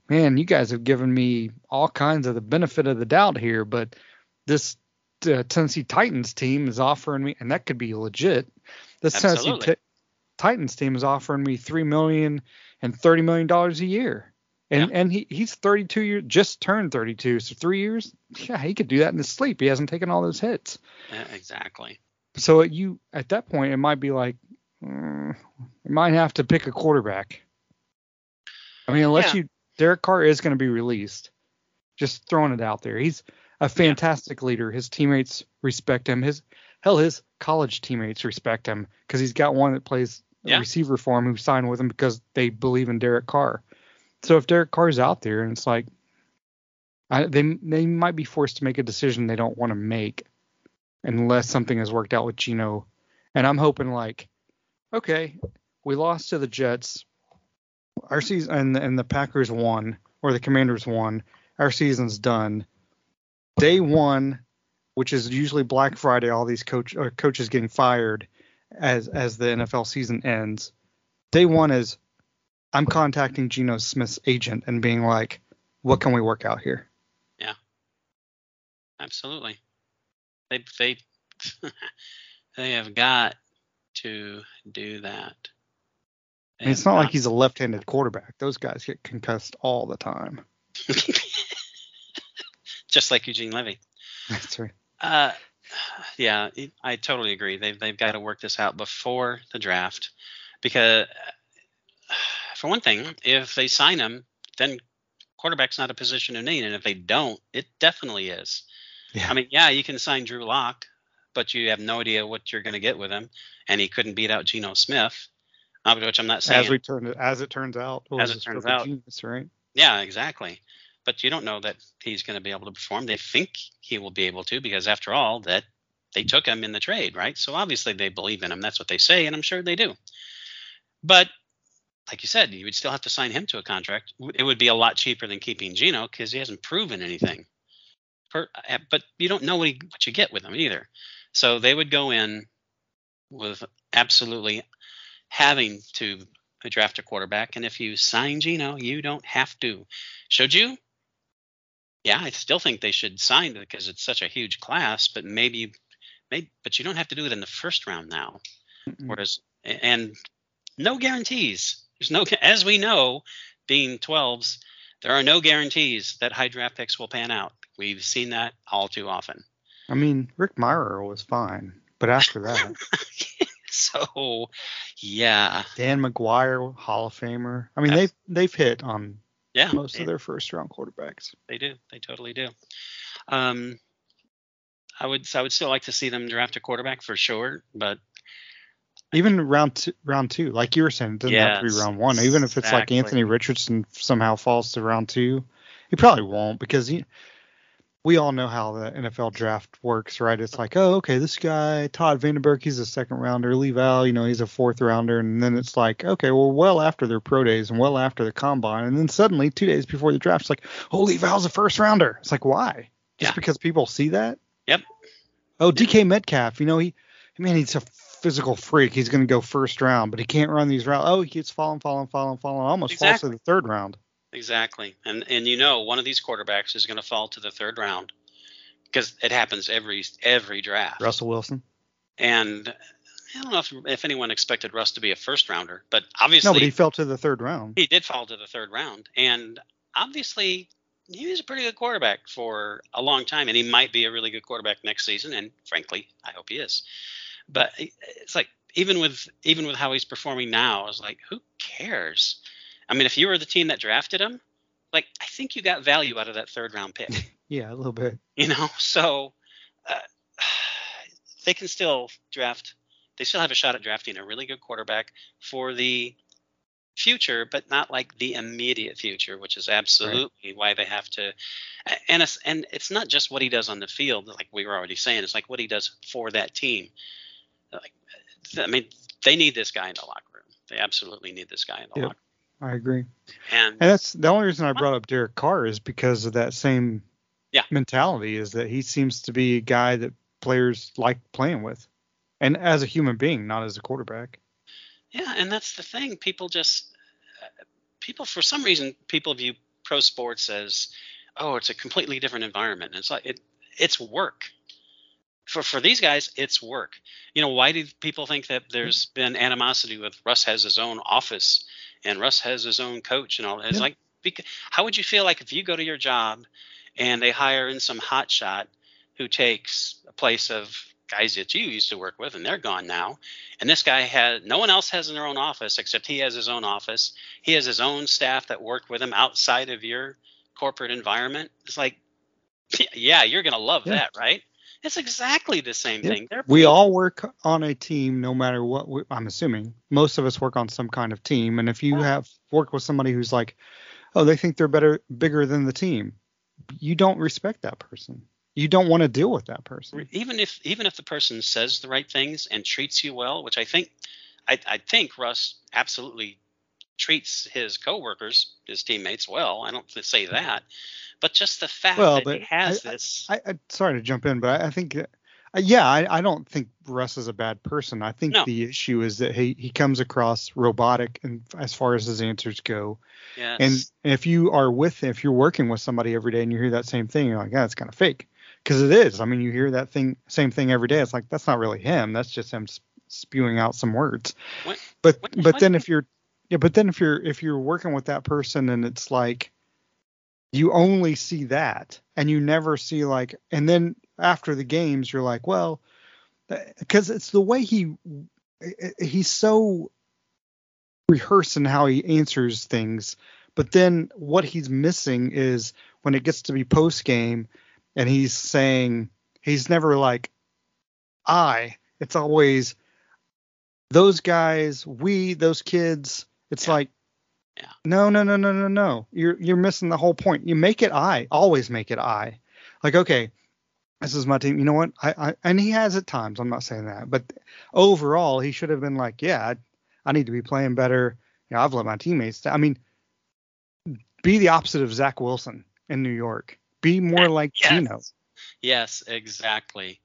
man, you guys have given me all kinds of the benefit of the doubt here, but this uh, Tennessee Titans team is offering me, and that could be legit. This Tennessee Absolutely. Ti- Titans team is offering me three million and thirty million dollars a year. And Yeah. and he, he's 32 years, just turned 32, so three years. Yeah, he could do that in his sleep. He hasn't taken all those hits. Yeah, exactly. So you at that point, it might be like, mm, you might have to pick a quarterback. I mean, unless Yeah. you Derek Carr is going to be released. Just throwing it out there. He's a fantastic leader. His teammates respect him. His hell, his college teammates respect him because he's got one that plays Yeah. receiver for him who signed with him because they believe in Derek Carr. So if Derek Carr's out there and it's like, I, they they might be forced to make a decision they don't want to make unless something has worked out with Geno. And I'm hoping like, okay, we lost to the Jets. Our season and and the Packers won or the Commanders won. Our season's done. Day one, which is usually Black Friday, all these coach uh, coaches getting fired as as the NFL season ends. Day one is I'm contacting Geno Smith's agent and being like, what can we work out here? Yeah, absolutely. They they they have got to do that. I mean, it's not like he's a left-handed quarterback. Those guys get concussed all the time. just like Eugene Levy. That's right. Uh, yeah, I totally agree. They've they've got to work this out before the draft, because for one thing, if they sign him, then quarterback's not a position of need, and if they don't, it definitely is. Yeah. I mean, yeah, you can sign Drew Lock, but you have no idea what you're going to get with him, and he couldn't beat out Geno Smith, uh, which I'm not saying. As we turn it, as it turns out, As it turns out. genius, right? Yeah, exactly. But you don't know that he's going to be able to perform. They think he will be able to because, after all, that they took him in the trade, right? So obviously they believe in him. That's what they say, and I'm sure they do. But like you said, you would still have to sign him to a contract. It would be a lot cheaper than keeping Geno because he hasn't proven anything. Per, uh, but you don't know what, he, what you get with him either. So they would go in with absolutely having to draft a quarterback. And if you sign Geno, you don't have to. Should you? Yeah, I still think they should sign because it's such a huge class. But maybe, maybe, but you don't have to do it in the first round now. Mm-mm. Whereas, and no guarantees. There's no, as we know, being 12s, there are no guarantees that high draft picks will pan out. We've seen that all too often. I mean, Rick Mirer was fine, but after that, so, yeah, Dan McGwire, Hall of Famer. I mean, Yes. they've they've hit on yeah, most of their first round quarterbacks. they do. They totally do. Um, I would, I would still like to see them draft a quarterback for sure, but Even round two, round two, like you were saying, it doesn't have to be round one. Even if it's like. Anthony Richardson somehow falls to round two, he probably won't because he, we all know how the NFL draft works, right? It's like, oh, okay, this guy Todd Vandenberg, he's a second rounder. Lee Val, you know, he's a fourth rounder, and then it's like, okay, well, well after their pro days and well after the combine, and then suddenly two days before the draft, it's like, oh, Lee Val's a first rounder. It's like, why? Just Yeah. because people see that? Yep. Oh, DK Metcalf, you know, he, man, he's a physical freak. He's going to go first round, but he can't run these routes. Oh, he keeps falling, falling, falling, falling. Almost falls to the third round. Exactly. And and you know one of these quarterbacks is going to fall to the third round because it happens every every draft. Russell Wilson. And I don't know if, if anyone expected Russ to be a first rounder, but obviously No, but he fell to the third round. he did fall to the third round. And obviously he was a pretty good quarterback for a long time, and he might be a really good quarterback next season. And frankly, I hope he is. But it's like even with even with how he's performing now, it's like who cares? I mean, if you were the team that drafted him, like I think you got value out of that third round pick. Yeah, a little bit. you know, so uh, they can still draft. They still have a shot at drafting a really good quarterback for the future, but not like the immediate future, which is absolutely why they have to. And it's and it's not just what he does on the field, like we were already saying. It's like what he does for that team. Like, I mean, they need this guy in the locker room. They absolutely need this guy in the Yep. locker I agree. And And that's the only reason I brought up Derek Carr is because of that same Yeah. mentality is that he seems to be a guy that players like playing with. And as a human being, not as a quarterback. Yeah, and that's the thing. People just uh, people for some reason people view pro sports as oh, it's a completely different environment. And it's like it it's work. For for these guys, it's work. You know, why do people think that there's been animosity with Russ has his own office and Russ has his own coach and all that? It's Yeah. like because, how would you feel like if you go to your job and they hire in some hotshot who takes a place of guys that you used to work with and they're gone now and this guy has no one else has in their own office except he has his own office he has his own staff that work with him outside of your corporate environment it's like yeah you're gonna love Yeah. that right it's exactly the same Yeah. thing They're We people- all work on a team, no matter what. We, I'm assuming most of us work on some kind of team. And if you have worked with somebody who's like, oh, they think they're better, bigger than the team, you don't respect that person. You don't want to deal with that person. even if even if the person says the right things and treats you well which i think i, I think russ absolutely treats his coworkers his teammates well i don't say that but just the fact Well, that he has I- this I, I sorry to jump in, but I, I think, uh, yeah, I, I don't think Russ is a bad person. I think No. the issue is that he he comes across robotic, and as far as his answers go. yes. And if you are with, if you're working with somebody every day and you hear that same thing, you're like, yeah, it's kind of fake, because it is. I mean, you hear that thing, same thing every day. It's like that's not really him. That's just him spewing out some words. What- but what- but what- then if you're yeah, but then if you're if you're working with that person and it's like you only see that and you never see like and then after the games you're like well uh, because it's the way he uh, uh, he's so rehearsing how he answers things but then what he's missing is when it gets to be post game and he's saying he's never like i it's always those guys we those kids it's Yeah. like Yeah. no no no no no no you're you're missing the whole point you make it i always make it i like okay this is my team you know what i, I and he has at times i'm not saying that but overall he should have been like yeah i, I need to be playing better you know i've let my teammates down. i mean be the opposite of zach wilson in new york be more like Yes. geno Yes, exactly.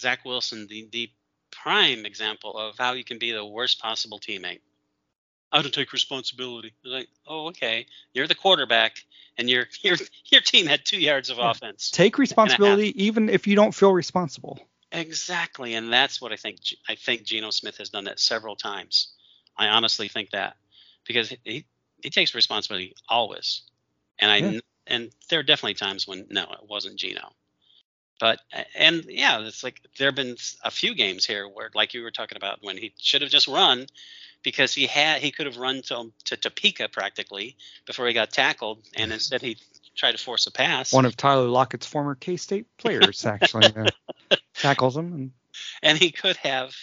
Zach Wilson, the, the prime example of how you can be the worst possible teammate. I don't take responsibility. Like, oh, okay, you're the quarterback, and your your your team had two yards of offense. take responsibility even if you don't feel responsible Exactly, and that's what I think. I think Geno Smith has done that several times. I honestly think that because he he, he takes responsibility always, and I Yeah. and there are definitely times when no, it wasn't Geno. But and yeah, it's like there have been a few games here where, like you were talking about, when he should have just run because he had he could have run to to Topeka practically before he got tackled, and instead he tried to force a pass. One of Tyler Lockett's former K-State players actually uh, tackles him, and and he could have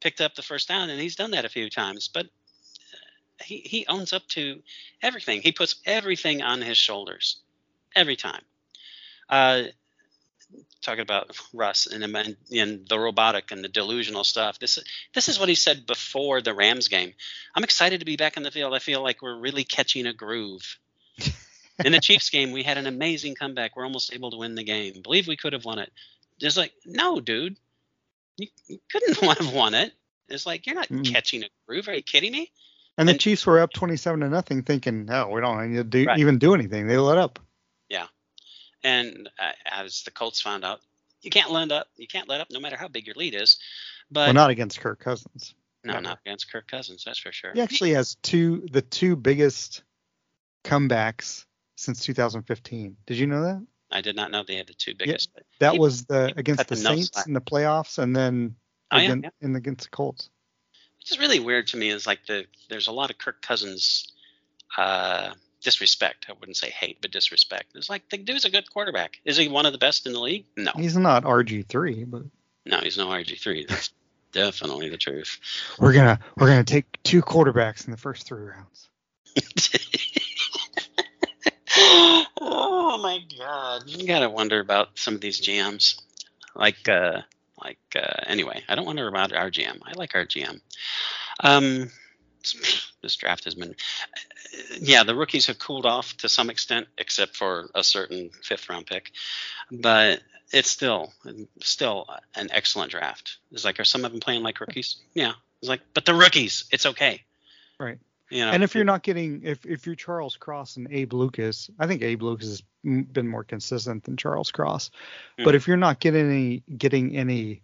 picked up the first down, and he's done that a few times. But uh, he he owns up to everything. He puts everything on his shoulders every time. Uh, talking about Russ and, and, and the robotic and the delusional stuff. This this is what he said before the Rams game. I'm excited to be back in the field. I feel like we're really catching a groove. in the Chiefs game, we had an amazing comeback. We're almost able to win the game. Believe we could have won it. Just like, no, dude, you, you couldn't have won it. It's like you're not Mm. catching a groove. Are you kidding me? and the Chiefs were up 27 to nothing, thinking, no, we don't need to do, Right. even do anything. They let up. And uh, as the Colts found out, you can't lend up. You can't let up, no matter how big your lead is. But well, not against Kirk Cousins. no, never. not against Kirk Cousins. That's for sure. He actually has two, the two biggest comebacks since 2015. Did you know that? I did not know they had the two biggest. That He- was the against the the Saints in the playoffs, and then Oh, yeah, yeah. in against the Colts. Which is really weird to me. Is like the there's a lot of Kirk Cousins uh, disrespect. I wouldn't say hate, but disrespect. It's like the dude's a good quarterback. Is he one of the best in the league? No, He's not RG three, but no, he's no RG three. That's definitely the truth. we're gonna we're gonna take two quarterbacks in the first three rounds. oh my god you gotta wonder about some of these gms like uh like uh anyway i don't wonder about our gm i like our gm um this draft has been yeah the rookies have cooled off to some extent except for a certain fifth round pick but it's still still an excellent draft it's like are some of them playing like rookies yeah it's like but the rookies it's okay Right. you know and if you're not getting if if you're Charles Cross and Abe Lucas, I think Abe Lucas has been more consistent than Charles Cross. But Mhm. if you're not getting any getting any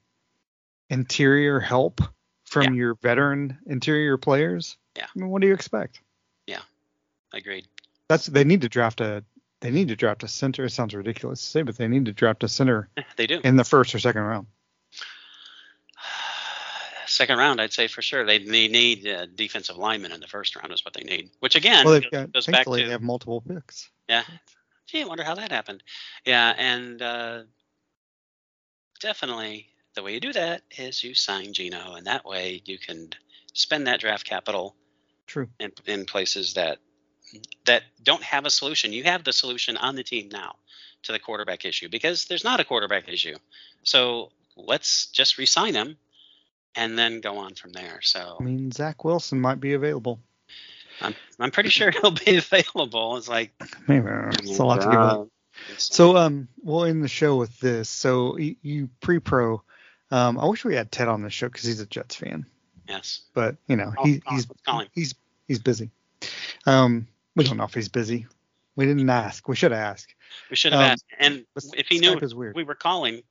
interior help from your veteran interior players, Yeah. I mean, what do you expect? Yeah, I agreed That's they need to draft a they need to draft a center. It sounds ridiculous to say, but they need to draft a center they do in the first or second round. Second round, I'd say for sure. They, they need uh, defensive linemen in the first round is what they need. Which again well, goes, got goes back to they have multiple picks. yeah. Gee, I wonder how that happened. Yeah, and uh, definitely the way you do that is you sign Geno, and that way you can spend that draft capital True. in, in places that that don't have a solution. You have the solution on the team now to the quarterback issue because there's not a quarterback issue. So let's just resign him and then go on from there. So I mean, Zach Wilson might be available. I'm I'm pretty sure he'll be available. It's like Maybe it's a lot to give up. uh, So um, we'll end the show with this. So you, you pre-pro. Um, I wish we had Ted on the show because he's a Jets fan, yes, but you know he, he's he's he's busy. Um, we don't know if he's busy. We didn't ask. We should ask. we should have um, asked. And if he Skype knew we were calling,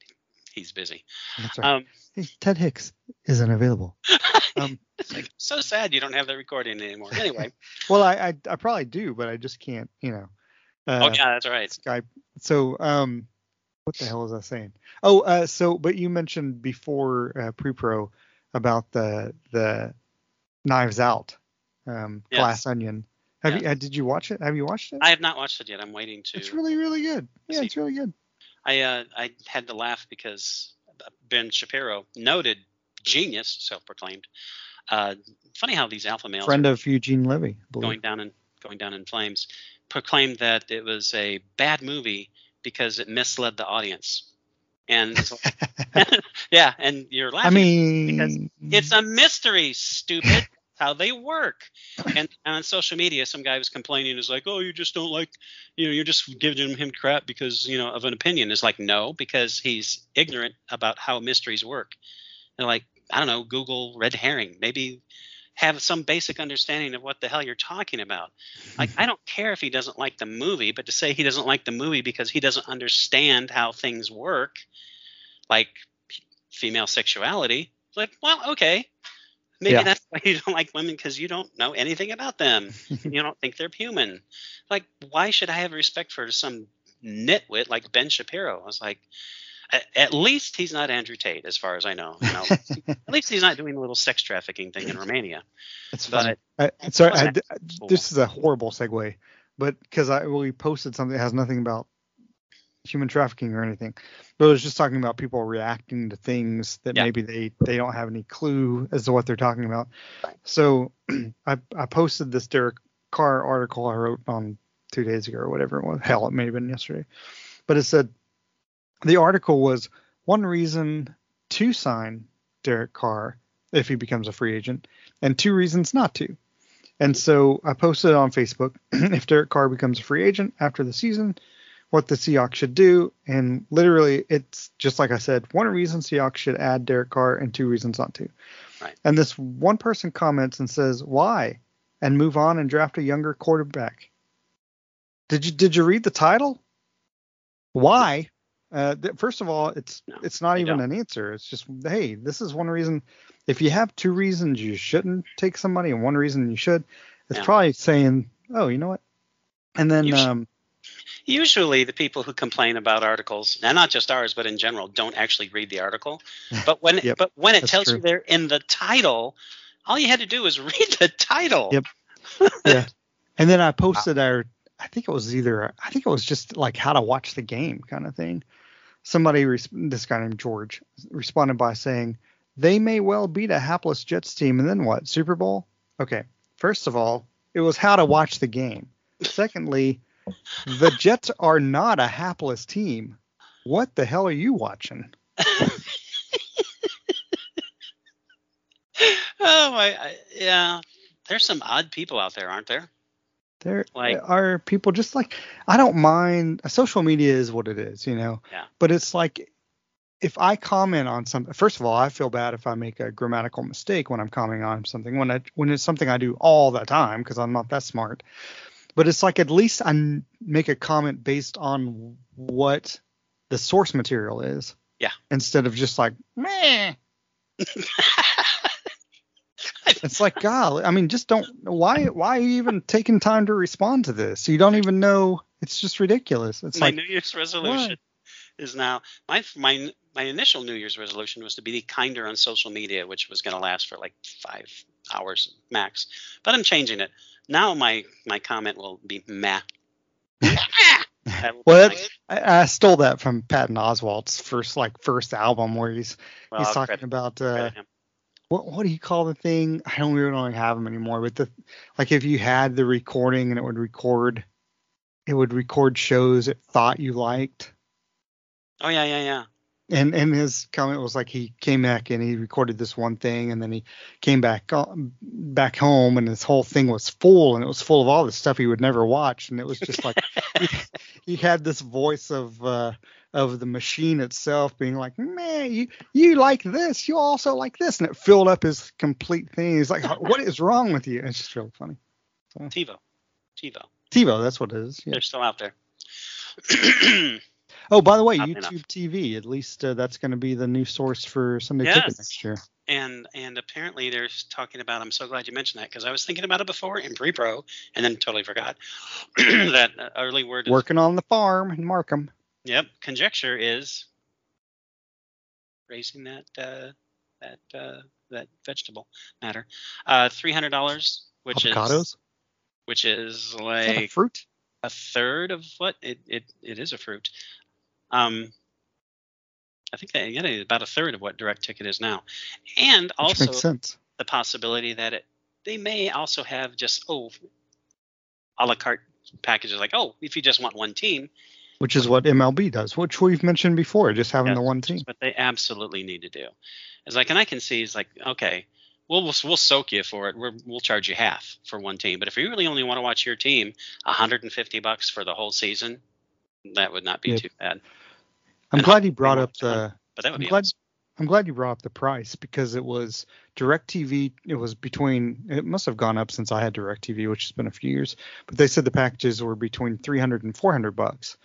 he's busy. That's right. Um, Hey, Ted Hicks isn't available. Um, like so sad you don't have the recording anymore. Anyway, well, I, I I probably do, but I just can't. You know. Uh, oh yeah, that's right. Skype. So, um, what the hell was I saying? Oh, uh, so but you mentioned before uh, pre-pro about the the Knives Out, um, Yes. Glass Onion. Have Yes. you? Uh, did you watch it? Have you watched it? I have not watched it yet. I'm waiting to. it's really really good. Yeah, see. it's really good. I uh, I had to laugh because Ben Shapiro, noted genius, self-proclaimed. Uh, funny how these alpha males Friend of Eugene Levy. Going down in going down in flames, proclaimed that it was a bad movie because it misled the audience. And so- yeah, and you're I laughing. because mean, it's a mystery, stupid. How they work. And, and on social media, some guy was complaining, is like, "Oh, you just don't like, you know, you're just giving him crap because you know of an opinion." It's like, no, because he's ignorant about how mysteries work. They're like, I don't know, Google red herring. Maybe have some basic understanding of what the hell you're talking about. Mm-hmm. Like, I don't care if he doesn't like the movie, but to say he doesn't like the movie because he doesn't understand how things work, like female sexuality. Like, well, okay, maybe Yeah. that's why you don't like women because you don't know anything about them. you don't think they're human. Like, why should I have respect for some nitwit like Ben Shapiro? I was like, at, at least he's not Andrew Tate, as far as I know. You know, at least he's not doing the little sex trafficking thing in Romania. It's But- funny. I, sorry, I, cool. this is a horrible segue, but because I we posted something that has nothing about human trafficking or anything, but it was just talking about people reacting to things that Yeah. maybe they they don't have any clue as to what they're talking about. So I I posted this Derek Carr article I wrote on two days ago or whatever it was. Hell, it may have been yesterday, but it said the article was one reason to sign Derek Carr if he becomes a free agent, and two reasons not to. And so I posted on Facebook if Derek Carr becomes a free agent after the season, what the Seahawks should do. And literally, it's just like I said one reason Seahawks should add Derek Carr, and two reasons not to. Right. And this one person comments and says, Why? And move on and draft a younger quarterback. Did you did you read the title? Why? Uh, th- first of all, it's No, it's not even don't. an answer. It's just, hey, this is one reason. If you have two reasons you shouldn't take somebody and one reason you should, it's probably saying, oh, you know what? And then, You um, Usually, the people who complain about articles, and not just ours, but in general, don't actually read the article. But when Yep, but when it tells true. you they're in the title, all you had to do was read the title. Yep. yeah. And then I posted our, I think it was either, I think it was just like how to watch the game kind of thing. Somebody, this guy named George, responded by saying, they may well beat a hapless Jets team. And then what? Super Bowl? Okay. First of all, it was how to watch the game. Secondly, the Jets are not a hapless team. What the hell are you watching? Oh my, I, yeah. There's some odd people out there, aren't there? There Like- are people just like I don't mind. Social media is what it is, you know. Yeah. But it's like if I comment on something. First of all, I feel bad if I make a grammatical mistake when I'm commenting on something when I when it's something I do all the time because I'm not that smart. But it's like at least I make a comment based on what the source material is. Yeah. Instead of just like meh. It's like, God, I mean, just don't. Why? Why are you even taking time to respond to this? You don't even know. It's just ridiculous. It's my like, New Year's resolution is now my my my initial New Year's resolution was to be kinder on social media, which was going to last for like five hours max. But I'm changing it now. My my comment will be meh. Well, I, I stole that from Patton Oswalt's first like first album where he's well, he's I'll talking credit- about uh. What what do you call the thing? I don't really have them anymore. But the like if you had the recording and it would record, it would record shows it thought you liked. Oh yeah, yeah, yeah. and and his comment was like he came back and he recorded this one thing and then he came back back home and his whole thing was full and it was full of all the stuff he would never watch and it was just like he, he had this voice of uh of the machine itself being like man you you like this you also like this and it filled up his complete thing he's like what is wrong with you it's just really funny TiVo, TiVo. TiVo that's what it is yeah. They're still out there. oh by the way Oddly YouTube enough. TV at least uh, that's going to be the new source for Sunday Yes. Ticket next year and and apparently they're talking about. I'm so glad you mentioned that because I was thinking about it before in pre-pro and then totally forgot that uh, early word. Is, working on the farm in Markham. Yep. Conjecture is raising that uh, that uh, that vegetable matter. Uh, three hundred dollars, which Avocados? is which is Is a like fruit? a third of what it it, it is a fruit. Um, I think that, yeah, about a third of what direct ticket is now, and Which also makes sense. the possibility that it they may also have just oh a la carte packages like oh if you just want one team Which is what MLB does, which we've mentioned before, just having Yeah, the one team. what they absolutely need to do it's like and i can see it's like okay we'll we'll, we'll soak you for it We're, we'll charge you half for one team but if you really only want to watch your team 150 bucks for the whole season that would not be Yeah. too bad I'm and glad you brought up the. but that would I'm be glad. awesome. I'm glad you brought up the price because it was DirecTV. It was between. It must have gone up since I had DirecTV, which has been a few years. But they said the packages were between 300 and 400 bucks.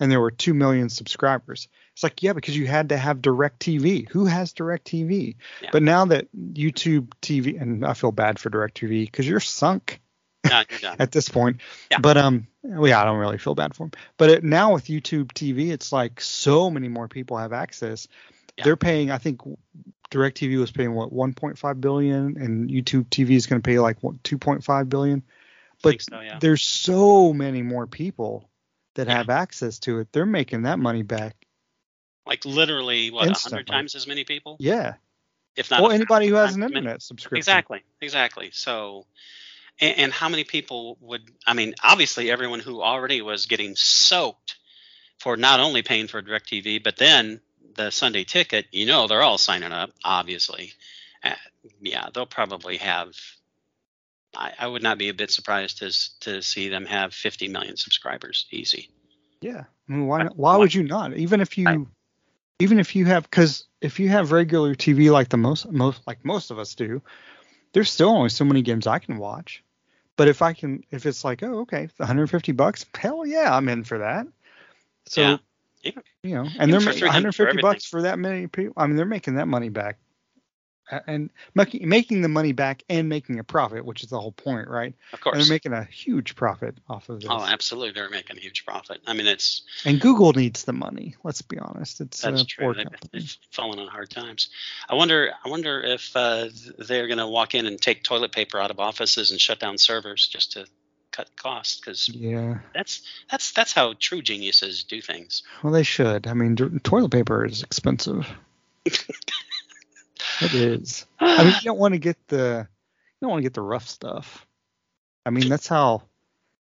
And there were 2 million subscribers. It's like, yeah, because you had to have DirecTV. Who has DirecTV? Yeah. But now that YouTube TV, and I feel bad for DirecTV because you're sunk No, you're at this point. Yeah. But um, well, yeah, I don't really feel bad for them. But it, now with YouTube TV, it's like so many more people have access. Yeah. They're paying. I think DirecTV was paying what 1.5 billion, and YouTube TV is going to pay like what 2.5 billion. But so, yeah. there's so many more people that Yeah. have access to it. They're making that money back. like literally what a hundred times as many people, Yeah. if not. Well, anybody who has an times as many. internet subscription. Exactly, exactly. So, and, and how many people would? I mean, obviously, everyone who already was getting soaked for not only paying for DirecTV, but then the Sunday ticket. You know, they're all signing up. Obviously, uh, yeah, they'll probably have. I, I would not be a bit surprised to to see them have 50 million subscribers, easy. Yeah. I mean, why why would you not? Even if you I- even if you have because if you have regular TV like the most most like most of us do, there's still only so many games I can watch. But if I can if it's like, oh, okay, 150 bucks, hell yeah, I'm in for that. So Yeah. Even- you know, even and they're making 300 for 150 bucks for that many people. I mean, they're making that money back. And making making the money back and making a profit, which is the whole point, right? Of And course. they're making a huge profit off of this. Oh, absolutely, they're making a huge profit. I mean, it's And Google needs the money. Let's be honest. It's That's true. They've, company. they've fallen on hard times. I wonder. I wonder if uh, they're going to walk in and take toilet paper out of offices and shut down servers just to cut costs. Because Yeah. that's that's that's how true geniuses do things. Well, they should. I mean, toilet paper is expensive. it is. I mean, you don't want to get the you don't want to get the rough stuff. I mean, that's how.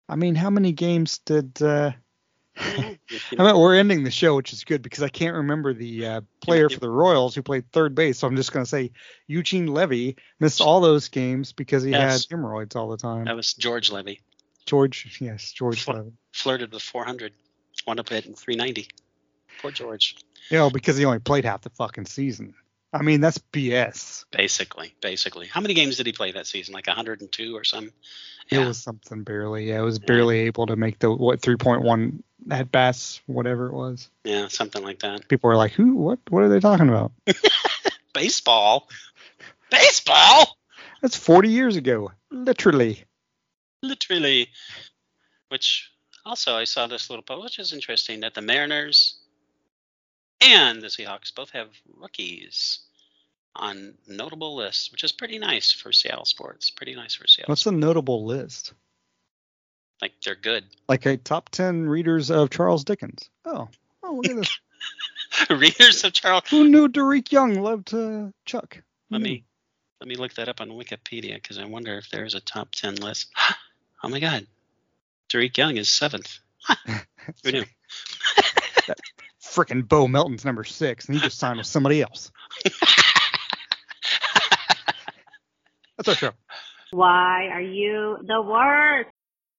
I mean, how many games did? uh I mean, we're ending the show, which is good because I can't remember the uh, player for the Royals who played third base. So I'm just going to say Eugene Levy missed all those games because he had hemorrhoids all the time. that was George Levy George, yes, George Fl- Levy. flirted with 400, wound up hitting 390. Poor George. You know, because he only played half the fucking season. I mean, that's BS. Basically, basically. How many games did he play that season? Like 102 or something? It was something barely. Yeah, it was barely able to make the what 3.1 at bats, whatever it was. yeah, something like that. People were like, "Who? What? What are they talking about?" Baseball. Baseball. That's 40 years ago, literally. literally which also i saw this little post which is interesting that the mariners and the seahawks both have rookies on notable lists which is pretty nice for seattle sports pretty nice for seattle What's a notable list? like they're good Like a top 10 readers of Charles Dickens. Oh, oh, look at this. readers of charles Who knew Derek Young loved uh, Chuck? let me let me look that up on wikipedia because i wonder if there's a top 10 list oh my god Derek Young is seventh. Who knew? Frickin' Bo Melton's number six, and he just signed with somebody else. That's our show. Why are you the worst?